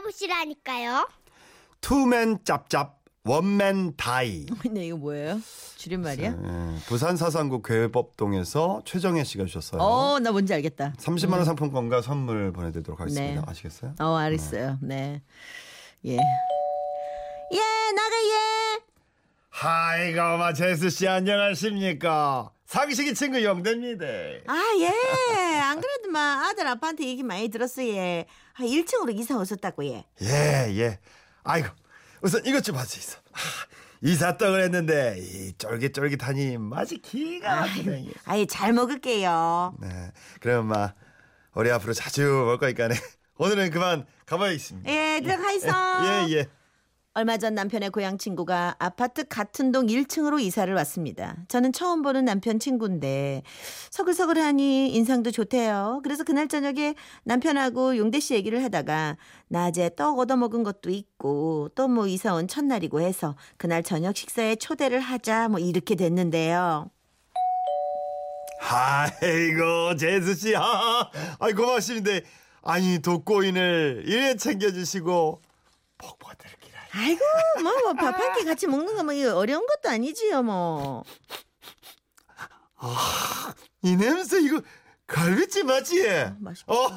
들어보시라니까요. 투맨 짭짭 원맨 다이. 근데 이거 뭐예요? 줄임말이야? 예, 부산 사상구 괴법동에서 최정혜 씨가 주셨어요. 어, 나 뭔지 알겠다. 30만 원 상품권과 선물 보내드리도록 하겠습니다. 네. 아시겠어요? 어, 알았어요. 네. 예. 예, 나가 예. 하이가 마 제수 씨 안녕하십니까? 상식이 친구 영대입니다. 아, 예. 안 그래도 막 아들 아빠한테 얘기 많이 들었어, 예. 아, 1층으로 이사 오셨다고, 예. 예, 예. 아이고, 우선 이것 좀 봐주세요. 아, 이사 떡을 했는데 이 쫄깃쫄깃하니 맛이 기가 막히네. 아예 잘 먹을게요. 네, 그럼 마 우리 앞으로 자주 먹을 거니까네. 오늘은 그만 가봐야겠습니다. 예, 들어가 있어. 예, 예. 얼마 전 남편의 고향 친구가 아파트 같은 동 1층으로 이사를 왔습니다. 저는 처음 보는 남편 친구인데 서글서글하니 인상도 좋대요. 그래서 그날 저녁에 남편하고 용대 씨 얘기를 하다가 낮에 떡 얻어먹은 것도 있고 또 뭐 이사 온 첫날이고 해서 그날 저녁 식사에 초대를 하자 뭐 이렇게 됐는데요. 아이고 제수 씨, 아, 아이 고맙습니다. 아니 독고인을 이래 챙겨주시고 복 받을기라. 아이고 뭐밥 한 끼 같이 먹는 거뭐 어려운 것도 아니지요 뭐. 이 냄새 이거 갈비찜 맞지? 어,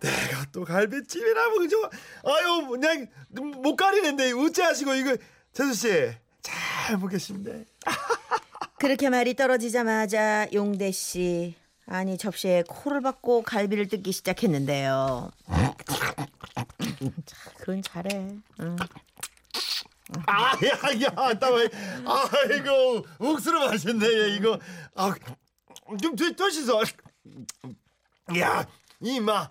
내가 또 갈비찜이라 그죠? 아유 그냥 못 가리는데 우째하시고 이거 제수 씨잘 먹겠습니다. 그렇게 말이 떨어지자마자 용대 씨 아니 접시에 코를 박고 갈비를 뜯기 시작했는데요. 자, 그건 잘해. 응. 아 야 야 따위 아이고 억수로 맛있네 이거 아좀 드시소. 야 이마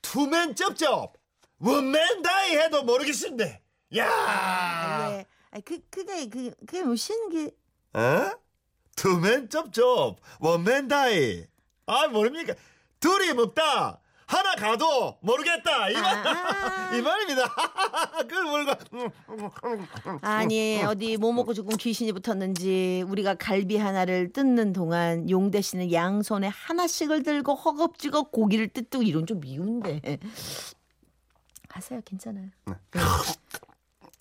two man 쩝쩝 one man die 해도 모르겠는데. 야. 왜? 아, 그 그게 그 그게 무슨 게 어? two man 쩝쩝 one man die 아 모릅니까 둘이 먹다 하나 가도 모르겠다. 이, 말, 아. 이 말입니다. 그걸 모르고. 아니 어디 뭐 먹고 죽은 귀신이 붙었는지 우리가 갈비 하나를 뜯는 동안 용대 씨는 양손에 하나씩을 들고 허겁지겁 고기를 뜯고 이런 좀 미운데. 하세요. 괜찮아요.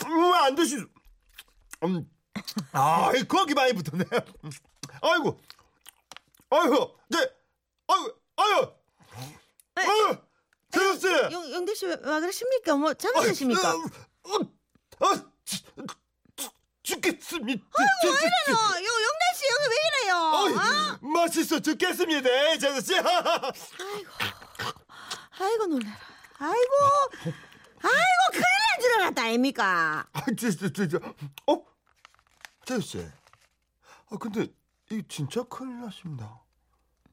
음, 안 드시 음. 아 거기 많이 붙었네. 아이고. 아이고. 네. 아이고 아이고 재수 씨 용, 용대 씨왜 그러십니까? 뭐 잘못하십니까? 어, 어, 어, 죽- 죽- 죽겠습니다. 왜 이래요? 요 용대 씨 여기 왜 이래요? 아? 맛있어 죽겠습니다, 재수 씨. 아이고 놀래라. 아이고 아이고 큰일 난줄 알았다 아닙니까? 아, 진짜, 진짜. 어, 재수 씨. 아, 근데 이거 진짜 큰일 났습니다.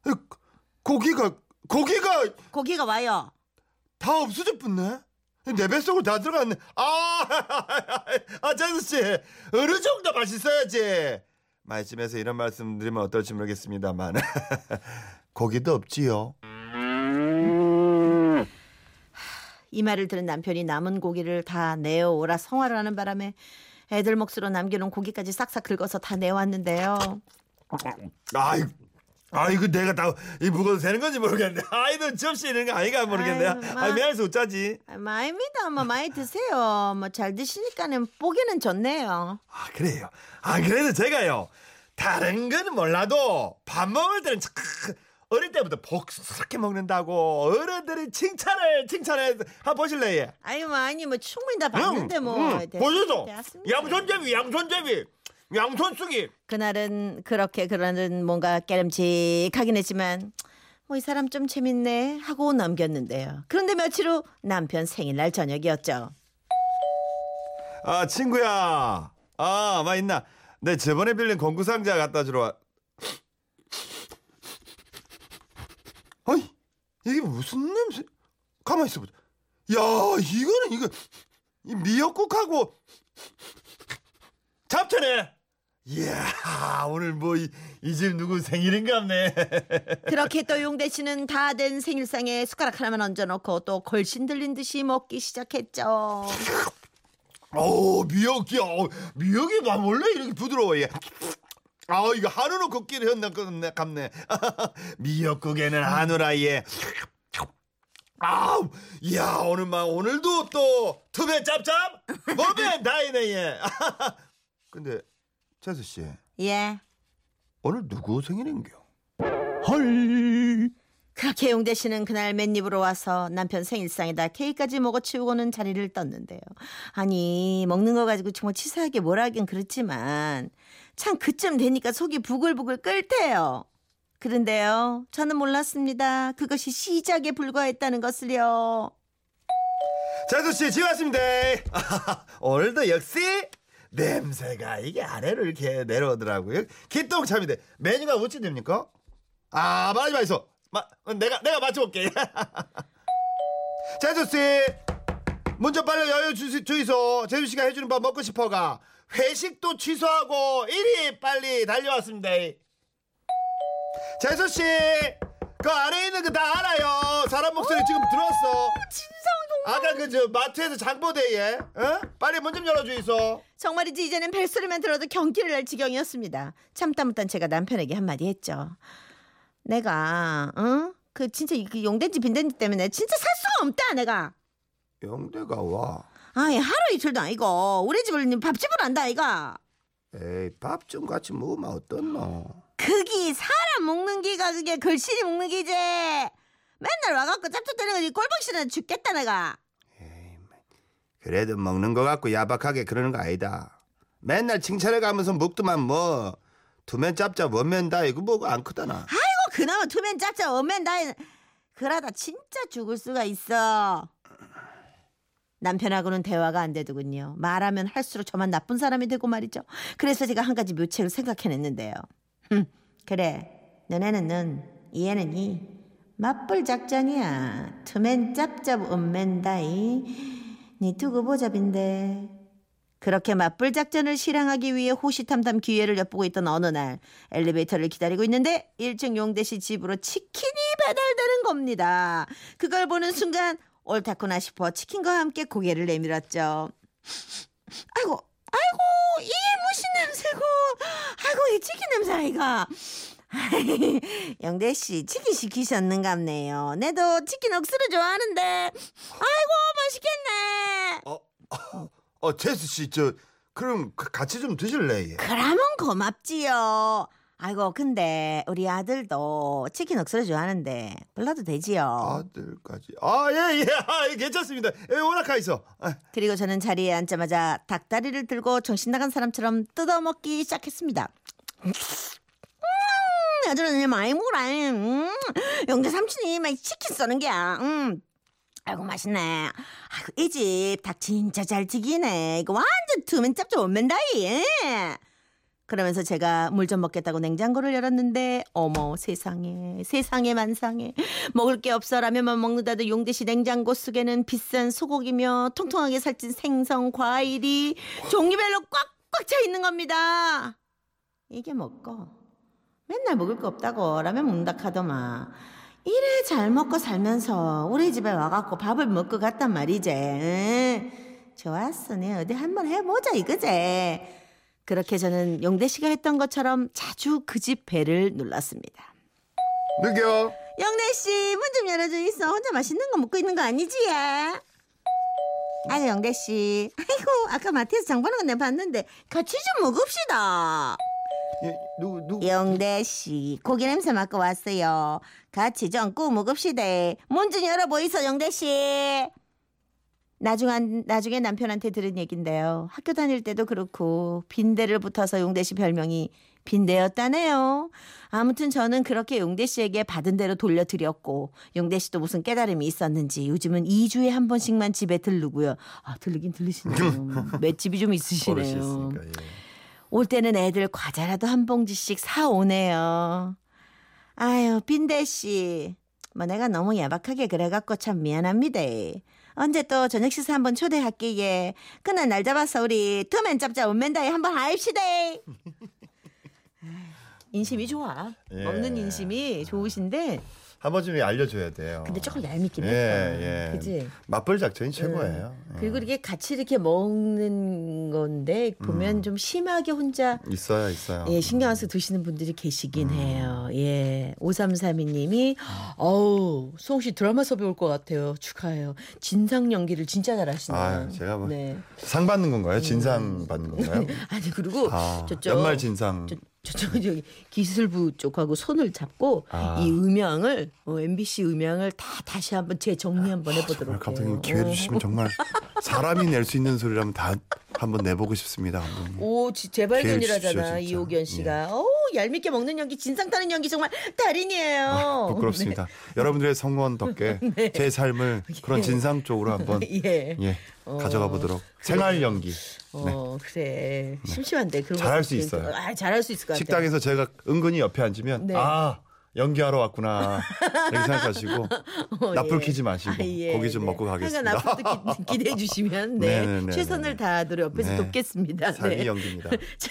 이, 고기가 고기가 고기가 와요. 다 없어져 붙네. 내 뱃속으로 다 들어갔네. 아, 아, 재수 씨, 어느 정도 맛있어야지. 말씀에서 이런 말씀 드리면 어떨지 모르겠습니다만 고기도 없지요. 이 말을 들은 남편이 남은 고기를 다 내어오라 성화를 하는 바람에 애들 몫으로 남겨놓은 고기까지 싹싹 긁어서 다 내왔는데요. 아이, 아이고 내가 다이 무거워도 되는 건지 모르겠네. 아이는 접시 이런 거 아이가 모르겠네. 아유, 마. 아이 미안해서 어쩌지. 아, 마입니다. 뭐 많이 드세요. 뭐잘 드시니까는 보기는 좋네요. 아 그래요. 아 그래도 제가요 다른 거는 몰라도 밥 먹을 때는 참 어릴 때부터 복스럽게 먹는다고 어른들이 칭찬을 칭찬해 한번 보실래요? 아유 뭐 아니 뭐 충분히 다 봤는데 뭐. 됐- 보여줘. 됐습니다. 양손잡이 양손잡이 양손 쓰기. 그날은 그렇게 그러는 뭔가 깨름직하긴 했지만 뭐 이 사람 좀 재밌네 하고 넘겼는데요. 그런데 며칠 후 남편 생일날 저녁이었죠. 아 친구야. 아 맛있나? 내 저번에 빌린 공구 상자 갖다 주러 와. 아이 이게 무슨 냄새? 가만 있어보자. 야 이거는 이거 이 미역국하고 잡채네. 이야 오늘 뭐이집 누구 생일인갑네. 그렇게 또 용대 씨는 다 된 생일상에 숟가락 하나만 얹어놓고 또 걸신 들린 듯이 먹기 시작했죠. 오 미역이야. 어, 미역이 막 원래 이렇게 부드러워 얘. 아 이거 한우로 걷기를 했나 네 갑네. 미역국에는 한우라 얘. 아우, 이야, 오늘 막, 오늘도 또, 투맨 짭짭? 뭐면 다이네, 예. 근데, 재수 씨, 예. 오늘 누구 생일인겨? 헐. 그렇게 용대 씨는 그날 맨입으로 와서 남편 생일상에다 케이크까지 먹어 치우고는 자리를 떴는데요. 아니 먹는 거 가지고 정말 치사하게 뭐라 하긴 그렇지만 참 그쯤 되니까 속이 부글부글 끓대요. 그런데요 저는 몰랐습니다. 그것이 시작에 불과했다는 것을요. 재수씨, 지금 왔습니다. 오늘도 역시, 냄새가 이게 아래로 이렇게 내려오더라고요. 기똥참인데, 메뉴가 어찌 됩니까? 아, 말하지 마이소. 마, 내가, 내가 맞춰볼게. 재수씨, 먼저 빨리 여유 주, 주이소. 재수 씨가 해주는 밥 먹고 싶어가. 회식도 취소하고, 이리 빨리 달려왔습니다. 재수 씨, 그 안에 있는 거 다 알아요. 사람 목소리 지금 들었어. 아까 그 저 마트에서 장보대에 어? 빨리 문 좀 열어주이소. 정말이지 이제는 벨소리만 들어도 경기를 날 지경이었습니다. 참다 못한 제가 남편에게 한마디 했죠. 내가 응? 그 진짜 그 용된지 빈된지 때문에 진짜 살 수가 없다 내가. 영대가 와. 아이 하루 이틀도 아니고 우리 집을 밥집을 한다 아이가. 에이 밥 좀 같이 먹으면 어떻노? 그기 사람 먹는 기가 그게 걸신이 먹는 기지. 맨날 와갖고 짭짭대는 거지 꼴보기 싫어 죽겠다 내가. 그래도 먹는 거 같고 야박하게 그러는 거 아니다. 맨날 칭찬해 가면서 먹더만 뭐 두면 짭짭 원면 다 이거 뭐가 안 크다나. 아이고 그나마 투면 짭짭 엄맨 다 그러다 진짜 죽을 수가 있어. 남편하고는 대화가 안 되더군요. 말하면 할수록 저만 나쁜 사람이 되고 말이죠. 그래서 제가 한 가지 묘책을 생각해냈는데요. 흠, 그래. 너네는 넌, 이해는 이. 맞불 작전이야. 투맨 짭짭 엄맨다이. 니 두고 보잡인데. 그렇게 맞불 작전을 실행하기 위해 호시탐탐 기회를 엿보고 있던 어느 날 엘리베이터를 기다리고 있는데 1층 용대시 집으로 치킨이 배달되는 겁니다. 그걸 보는 순간 옳다구나 싶어 치킨과 함께 고개를 내밀었죠. 아이고, 아이고, 이게 무슨 냄새고? 아이고, 이 치킨 냄새 아이가. 영대 씨 치킨 시키셨는갑네요. 내도 치킨 억수로 좋아하는데. 아이고 맛있겠네. 어, 어, 어 제수 씨저 그럼 그 같이 좀 드실래? 예. 그러면 고맙지요. 아이고 근데 우리 아들도 치킨 억수로 좋아하는데 불러도 되지요. 아들까지. 아 예 예. 아, 예, 괜찮습니다. 예, 오락하 있어. 아, 그리고 저는 자리에 앉자마자 닭다리를 들고 정신 나간 사람처럼 뜯어먹기 시작했습니다. 음, 아들은 많이 먹어라. 음, 영대 삼촌이 막 치킨 써는 게야. 음. 아이고 맛있네. 아이고 이 집 닭 진짜 잘 튀기네. 이거 완전 투면 짭짭 원맨다이. 예. 그러면서 제가 물 좀 먹겠다고 냉장고를 열었는데 어머 세상에 세상에 만상에 먹을 게 없어 라면만 먹는다도 용대시 냉장고 속에는 비싼 소고기며 통통하게 살찐 생선 과일이 종류별로 꽉꽉 차 있는 겁니다. 이게 먹고 맨날 먹을 거 없다고 라면 먹는다 카더만 이래 잘 먹고 살면서 우리 집에 와갖고 밥을 먹고 갔단 말이지. 응? 좋았어. 내 어디 한번 해보자 이거지. 그렇게 저는 용대 씨가 했던 것처럼 자주 그 집 배를 눌렀습니다. 누겨? 영대 씨, 문 좀 열어줘 있어. 혼자 맛있는 거 먹고 있는 거 아니지? 아니 영대 씨, 아이고 아까 마트에서 장 보는 거 내가 봤는데 같이 좀 먹읍시다. 예, 누구? 영대 씨, 고기 냄새 맡고 왔어요. 같이 좀꾹 먹읍시다. 문좀 열어 보이소, 영대 씨. 나중 나중에 남편한테 들은 얘긴데요. 학교 다닐 때도 그렇고 빈대를 붙어서 용대 씨 별명이 빈대였다네요. 아무튼 저는 그렇게 용대 씨에게 받은 대로 돌려드렸고 용대 씨도 무슨 깨달음이 있었는지 요즘은 2주에 한 번씩만 집에 들르고요. 아 들르긴 들르시네요. 맷집이 좀 있으시네요. 올 때는 애들 과자라도 한 봉지씩 사오네요. 아유, 빈대 씨. 뭐 내가 너무 야박하게 그래갖고 참 미안합니다. 언제 또 저녁 식사 한번 초대할게. 그날 날 잡아서 우리 투맨 짭짭 운맨다이 한번 하입시다. 인심이 좋아. 예. 먹는 인심이 좋으신데 한 번쯤 알려줘야 돼요. 근데 조금 얄밉긴 예, 했다. 예. 그지? 맞벌 작전이 최고예요. 음. 그리고 이렇게 같이 이렇게 먹는 건데 보면 좀 심하게 혼자 있어요, 있어요. 예, 신경 안써 드시는 분들이 계시긴 음. 해요. 예. 5332님이 어우, 수홍 씨 드라마 섭외 올 것 같아요. 축하해요. 진상 연기를 진짜 잘하시네요. 아, 제가 뭐 네. 상 받는 건가요? 진상 받는 건가요? 아니 그리고 아, 저쪽 연말 진상. 저, 저쪽 저기 기술부 쪽하고 손을 잡고 아. 이 음향을 어, MBC 음향을 다 다시 한번 재정리 한번 해보도록 정말 해요. 감독님 기회 를 주시면 정말 사람이 낼 수 있는 소리라면 다 한번 내보고 싶습니다, 감독님. 오, 지- 재발견이라잖아. 이호견 씨가. 어, 얄밉게 먹는 연기, 진상 타는 연기 정말 달인이에요. 아, 부끄럽습니다. 여러분들의 성원 덕에 제 삶을 그런 진상 쪽으로 한번 네. 예. 예 가져가 보도록 생활 연기 어, 그래. 심심한데 그런 네. 잘할 거수 있어요. 아, 잘할 수 있을 것 같아요. 식당에서 제가 은근히 옆에 앉으면 네. 아 연기하러 왔구나 이렇게 생각하시고 어, 나풀 예. 키지 마시고 아, 예, 고기 좀 네. 먹고 가겠습니다. 앞으로도 기, 기대해 주시면 네, 네, 네, 네, 최선을 네. 다하도록 옆에서 네. 돕겠습니다. 사기 네. 연기입니다. 자,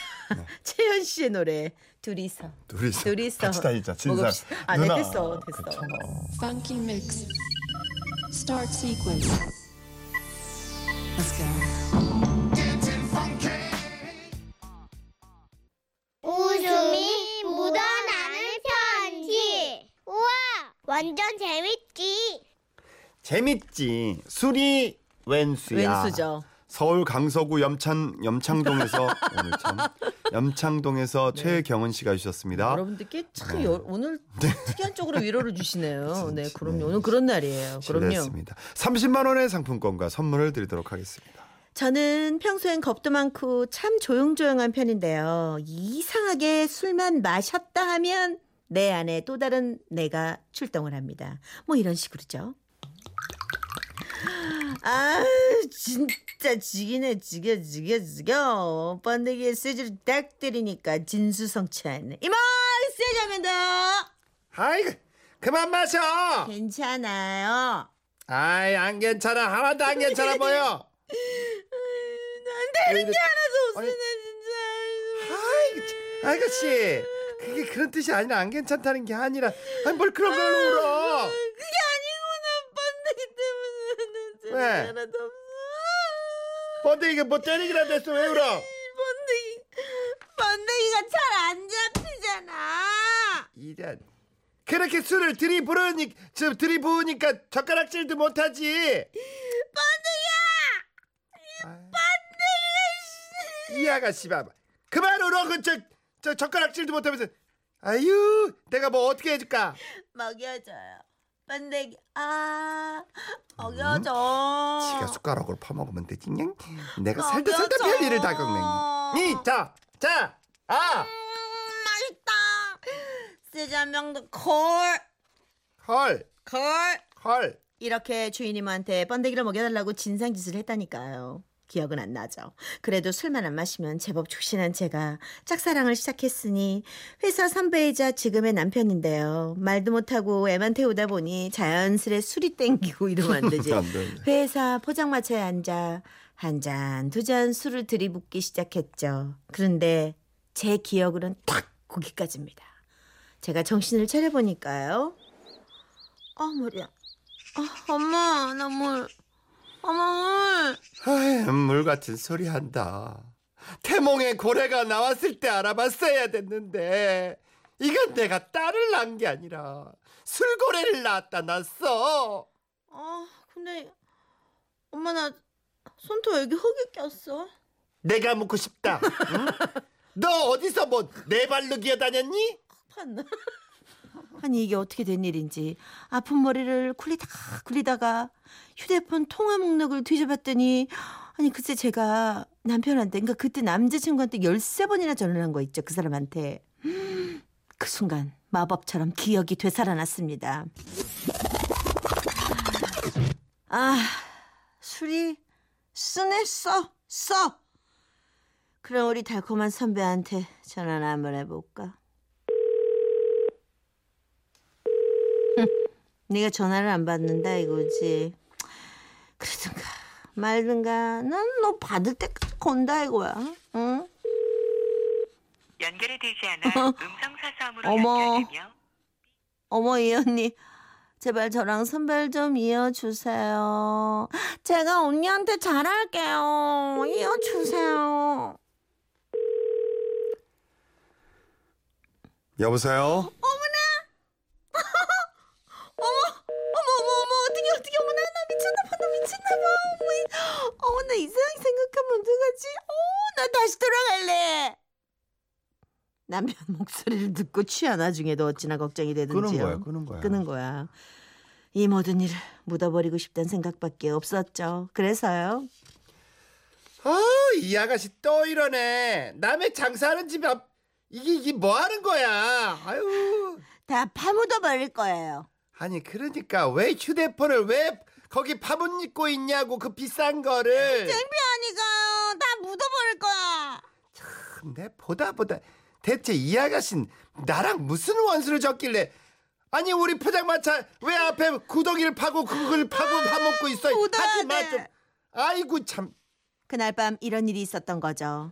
채연 씨의 노래 둘이서. 둘이서, 둘이서 같이 다니자 진상. 아, 네, 누나. 됐어, 됐어. 그쵸. Funky mix. Start sequence. Let's go. 웃음이 묻어나는 편지. 우와, 완전 재밌지. 재밌지. 술이 웬수야. 왼수죠. 서울 강서구 염창 염창동에서 오늘 참 염창동에서 최경은 씨가 주셨습니다. 네. 여러분들께 참 여- 오늘 특이한 쪽으로 위로를 주시네요. 네, 그럼요. 네. 오늘 그런 날이에요. 그럼요. 실례했습니다. 30만 원의 상품권과 선물을 드리도록 하겠습니다. 저는 평소엔 겁도 많고 참 조용조용한 편인데요. 이상하게 술만 마셨다 하면 내 안에 또 다른 내가 출동을 합니다. 뭐 이런 식으로죠. 아 진짜 지기네 지겨 지겨 지겨. 번데기에 쇠지를 딱 때리니까 진수성찬 이모 쇠자면 더. 아이고 그만 마셔. 괜찮아요. 아이 안 괜찮아. 하나도 안 괜찮아 보여. 난 다른 게 하나도 없으네 진짜. 아이고 참, 아이고씨 그게 그런 뜻이 아니라 안 괜찮다는 게 아니라. 아니 뭘 그런 걸로 울어. 그게 아니구나 번데기 때문에 왜? 하나도 없어 번데기가 뭐 때리기라 됐어 왜 울어? 번데기 번데기가 잘 안 잡히잖아 이런 그렇게 술을 들이부으니 저 들이부으니까 젓가락질도 못하지. 번데기야. 이 아가씨 봐봐. 그만 울어 그저 저 젓가락질도 못하면서. 아유 내가 뭐 어떻게 해줄까? 먹여줘요 번데기 아 먹여줘 지가 숟가락으로 퍼먹으면 되지. 냥. 내가 어, 살다 살다 먹여줘. 별일을 다 겪네. 이자 자. 아. 음, 맛있다 세자명도 콜 헐. 콜. 헐. 이렇게 주인님한테 번데기를 먹여달라고 진상짓을 했다니까요. 기억은 안 나죠. 그래도 술만 안 마시면 제법 족신한 제가 짝사랑을 시작했으니 회사 선배이자 지금의 남편인데요. 말도 못하고 애만 태우다 보니 자연스레 술이 땡기고 이러면 안 되지. 안 돼. 회사 포장마차에 앉아 한 잔, 두 잔 술을 들이붓기 시작했죠. 그런데 제 기억으로는 딱 거기까지입니다. 제가 정신을 차려보니까요. 아, 머리야. 아, 엄마, 나 물. 엄마, 물. 아이, 물 같은 소리 한다. 태몽에 고래가 나왔을 때 알아봤어야 됐는데 이건 내가 딸을 낳은 게 아니라 술고래를 낳았다 낳았어. 아, 근데 엄마 나 손톱 여기 흙이 꼈어. 내가 묻고 싶다. 응? 너 어디서 뭐 내 발로 기어다녔니? 봤나? 아니 이게 어떻게 된 일인지 아픈 머리를 굴리다가 굴리다가 휴대폰 통화 목록을 뒤져봤더니 아니 글쎄 제가 남편한테 그러니까 그때 남자친구한테 열세 번이나 전화를 한 거 있죠 그 사람한테 그 순간 마법처럼 기억이 되살아났습니다 아 술이 쓰네 써 써. 그럼 우리 달콤한 선배한테 전화나 한번 해볼까? 네가 전화를 안 받는다 이거지. 그러든가 말든가 난 너 받을 때까지 건다 이거야. 응? 연결이 되지 않아 음성 사삼으로 어머. 연결되며 어머 이 언니 제발 저랑 선별 좀 이어주세요. 제가 언니한테 잘할게요. 이어주세요. 여보세요? 어머 어머 어머 어떻게 어떻게 어머 나나 미쳤나봐 나 미쳤나봐 어머 이- 어머 나 이상하게 생각하면 어떡하지? 어 나 다시 돌아갈래. 남편 목소리를 듣고 취한 와중에도 어찌나 걱정이 되든지요. 끄는 거야, 끄는 거야. 끄는 거야. 이 모든 일을 묻어버리고 싶다는 생각밖에 없었죠. 그래서요. 아, 이 아가씨 또 이러네. 남의 장사하는 집 앞, 이게, 이게 뭐 하는 거야? 아유. 다 파묻어 버릴 거예요. 아니, 그러니까 왜 휴대폰을 왜 거기 파묻고 있냐고, 그 비싼 거를. 창피하니까요. 다 묻어버릴 거야. 내 보다 보다 대체 이 아가씨는 나랑 무슨 원수를 졌길래 아니 우리 포장마차 왜 앞에 구덩이를 파고 그걸 파고 파먹고 있어 묻어야 하지 마 돼. 좀 아이고 참 그날 밤 이런 일이 있었던 거죠.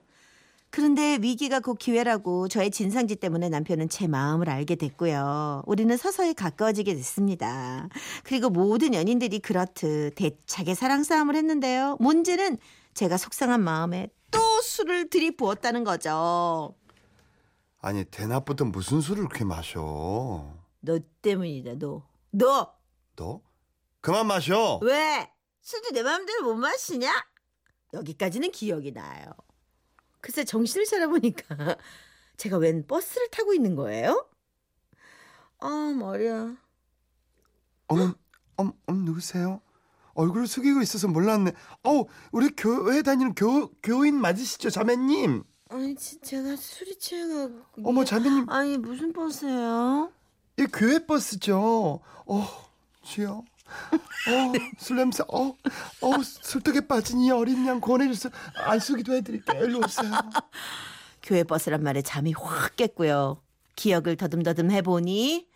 그런데 위기가 곧 기회라고 저의 진상짓 때문에 남편은 제 마음을 알게 됐고요. 우리는 서서히 가까워지게 됐습니다. 그리고 모든 연인들이 그렇듯 대차게 사랑 싸움을 했는데요. 문제는 제가 속상한 마음에 또 술을 들이부었다는 거죠. 아니 대낮부터 무슨 술을 그렇게 마셔 너 때문이다, 너. 너! 너 그만 마셔 왜? 술도 내 마음대로 못 마시냐? 여기까지는 기억이 나요. 글쎄 정신을 차려보니까 제가 웬 버스를 타고 있는 거예요? 아 머리야. 어머 어머 어머 누구세요 얼굴을 숙이고 있어서 몰랐네 어우 우리 교회 다니는 교, 교인 맞으시죠 자매님 아니 지- 제가 술이 취해가지고. 어머 자매님 아니 무슨 버스예요? 이 교회 버스죠. 어, 주여. 어, 술 냄새. 어, 어, 술떡에 빠진 이 어린 양 권해줘서 안수기도 해드릴게요. 일로 오세요. 교회 버스란 말에 잠이 확 깼고요. 기억을 더듬더듬 해보니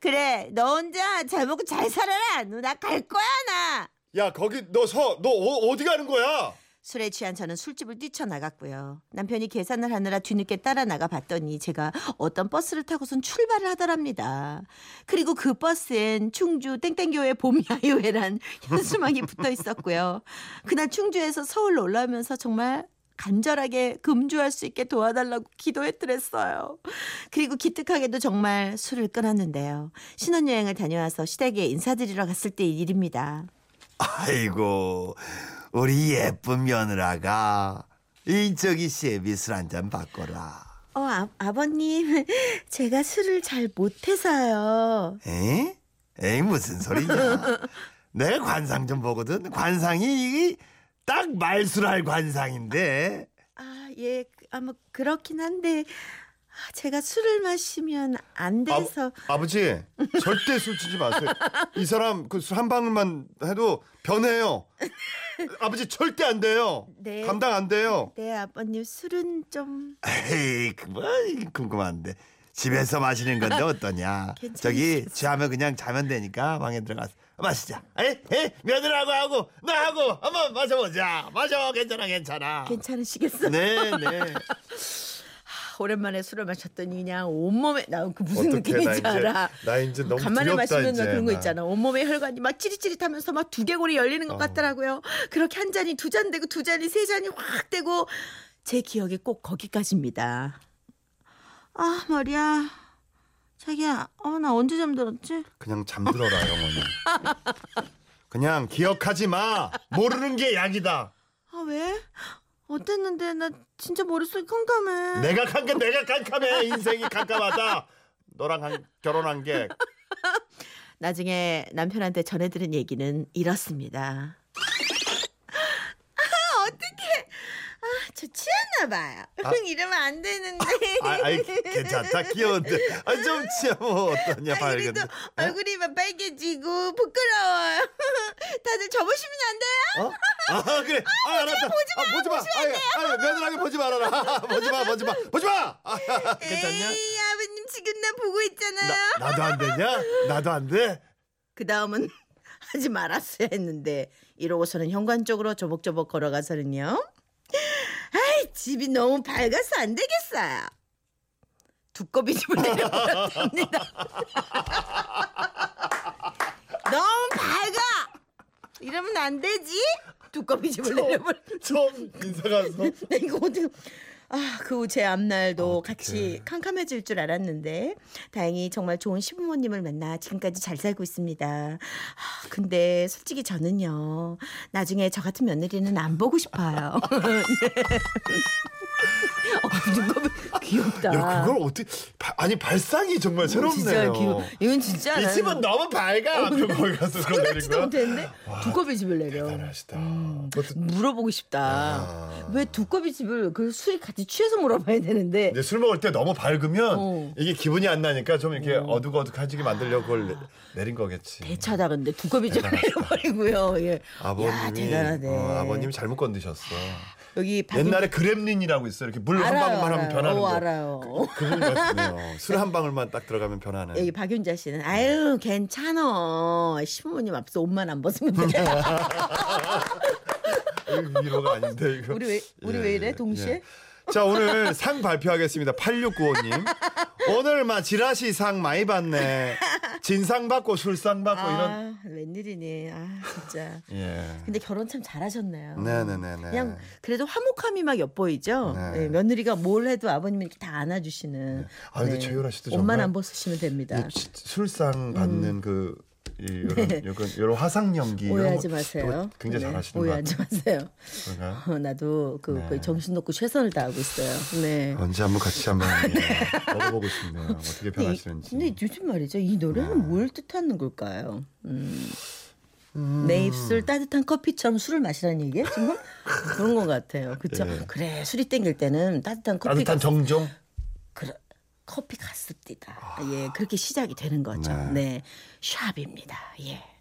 그래 너 혼자 잘 먹고 잘 살아라 누나 갈 거야 나. 야, 거기 너 서, 너 어, 디 가는 거야? 술에 취한 저는 술집을 뛰쳐나갔고요. 남편이 계산을 하느라 뒤늦게 따라 나가 봤더니 제가 어떤 버스를 타고선 출발을 하더랍니다. 그리고 그 버스엔 충주 땡땡교회 봄야유회란 현수막이 붙어 있었고요. 그날 충주에서 서울로 올라오면서 정말 간절하게 금주할 수 있게 도와달라고 기도했더랬어요. 그리고 기특하게도 정말 술을 끊었는데요. 신혼여행을 다녀와서 시댁에 인사드리러 갔을 때의 일입니다. 아이고, 우리 예쁜 며느라가 이 저기 세비술 한 잔 바꿔라. 어, 아, 아버님, 제가 술을 잘 못해서요. 에? 에이 무슨 소리냐? 내가 관상 좀 보거든. 관상이 딱 말술할 관상인데. 아, 예, 그, 아, 뭐, 그렇긴 한데, 아, 제가 술을 마시면 안 돼서. 아, 버지 절대 술 치지 마세요. 이 사람 그 술 한 방울만 해도 변해요. 아버지 절대 안 돼요. 네. 감당 안 돼요. 네, 아버님, 술은 좀. 에이 그뭐 궁금한데 집에서 마시는 건데 어떠냐? 저기 취하면 그냥 자면 되니까 방에 들어가서 마시자. 에이, 에이 며느라고 하고 나하고 한번 마셔보자. 마셔 괜찮아 괜찮아. 괜찮으시겠어요? 네 네. 아, 오랜만에 술을 마셨더니 그냥 온몸에, 나 그 무슨 느낌인지 나 이제- 알아. 나 이제 너무 간만에 두렵다, 마시면 이제, 그런 거 나. 있잖아. 온몸에 혈관이 막 찌릿찌릿하면서 막 두개골이 열리는 것 어. 같더라고요. 그렇게 한 잔이 두 잔 되고 두 잔이 세 잔이 확 되고 제 기억이 꼭 거기까지입니다. 아 머리야. 자기야, 어 나 언제 잠들었지? 그냥 잠들어라 영원히. 그냥 기억하지 마. 모르는 게 약이다. 아 왜? 어땠는데 나 진짜 머릿속이 깜깜해. 내가 깜깜 내가 깜깜해 인생이 깜깜하다. 너랑 한, 결혼한 게 나중에 남편한테 전해들은 얘기는 이렇습니다. 아 어떡해. 아저 취했나 봐요. 아. 이러면 안 되는데. 아, 아이 괜찮다 귀여운데 아좀 치뭐 어떠냐 아, 밝은데 그래도 얼굴이 막 빨개지고 부끄러워요. 다들 접으시면 안 돼요? 어? 아 그래 아 알았다 보지 마 아, 보지 마 아, 아, 며느라게 보지 말아라 보지 마 보지 마 보지 마 아, 괜찮냐 에이 아버님 지금 나 보고 있잖아요. 나, 나도 안 되냐 나도 안 돼 그 다음은 하지 말았어야 했는데 이러고서는 현관 쪽으로 조복조복 걸어가서는요. 아이 집이 너무 밝아서 안 되겠어요. 두꺼비 집을 내려버렸답니다. 너무 밝아. 이러면 안 되지. 두꺼비 집을 내려버려. 처음 인사 가서 나 이거 어떻게 아, 그제 앞날도 어떡해. 같이 캄캄해질 줄 알았는데 다행히 정말 좋은 시부모님을 만나 지금까지 잘 살고 있습니다. 아, 근데 솔직히 저는요. 나중에 저 같은 며느리는 안 보고 싶어요. 네. 어, 두꺼비 귀엽다. 야 그걸 어떻게 바- 아니 발상이 정말 진짜 새롭네요. 귀여워. 이건 진짜 이 나는 집은 너무 밝아. 그 거기 가서 생각지도. 못했는데 두꺼비 집을 내려. 대단하시다. 음. 그것도 물어보고 싶다. 아. 왜 두꺼비 집을 그 술이 같이 취해서 물어봐야 되는데 술 먹을 때 너무 밝으면 어. 이게 기분이 안 나니까 좀 이렇게 어둑어둑해지게 만들려고 그걸 내, 내린 거겠지. 대차다 근데 두꺼비 집. 내려버리고요. 예. 아버님이 야, 대단하네. 어, 아버님이 잘못 건드셨어. 여기 박인- 옛날에 그렘린이라고 있어. 이렇게 물 한 방울만 하면. 변하는 어, 거. 알아요. 그분 같네요. 술 한 방울만 딱 들어가면 변하는. 여기 박윤자 씨는 아유 괜찮어 시부모님 앞에서 옷만 안 벗으면 돼. 이거 위로가 아닌데 이거. 우리 왜 우리 왜 이래 동시에? 자 오늘 상 발표하겠습니다. 8695님. 오늘 막 지라시 상 많이 받네. 진상 받고 술상 받고 이런. 아 웬일이니? 아 진짜. 예. 근데 결혼 참 잘하셨네요. 네네네네. 그냥 그래도 화목함이 막 엿보이죠. 네. 예, 며느리가 뭘 해도 아버님이 이렇게 다 안아주시는. 아, 근데 최유라 씨도 옷만 정말 안 벗으시면 됩니다. 술상 받는 그 이, 이런, 네. 이런, 이런 화상 연기 오해하지 거 마세요. 굉장히 네, 잘하시는 것 오해하지. 마세요. 그런가요? 어, 나도 그 네. 거의 정신 놓고 최선을 다하고 있어요. 네. 언제 한번 같이 한번 예, 먹어보고 싶네요. 어떻게 변하시는지. 근데 요즘 말이죠. 이 노래는 네. 뭘 뜻하는 걸까요? 음. 내 입술 따뜻한 커피처럼 술을 마시라는 얘기예요 지금 그런 것 같아요. 그렇죠? 네. 그래 술이 땡길 때는 따뜻한 커피가 따뜻한 정종. 커피 갔습니다. 예, 그렇게 시작이 되는 거죠. 네. 네, 샵입니다. 예.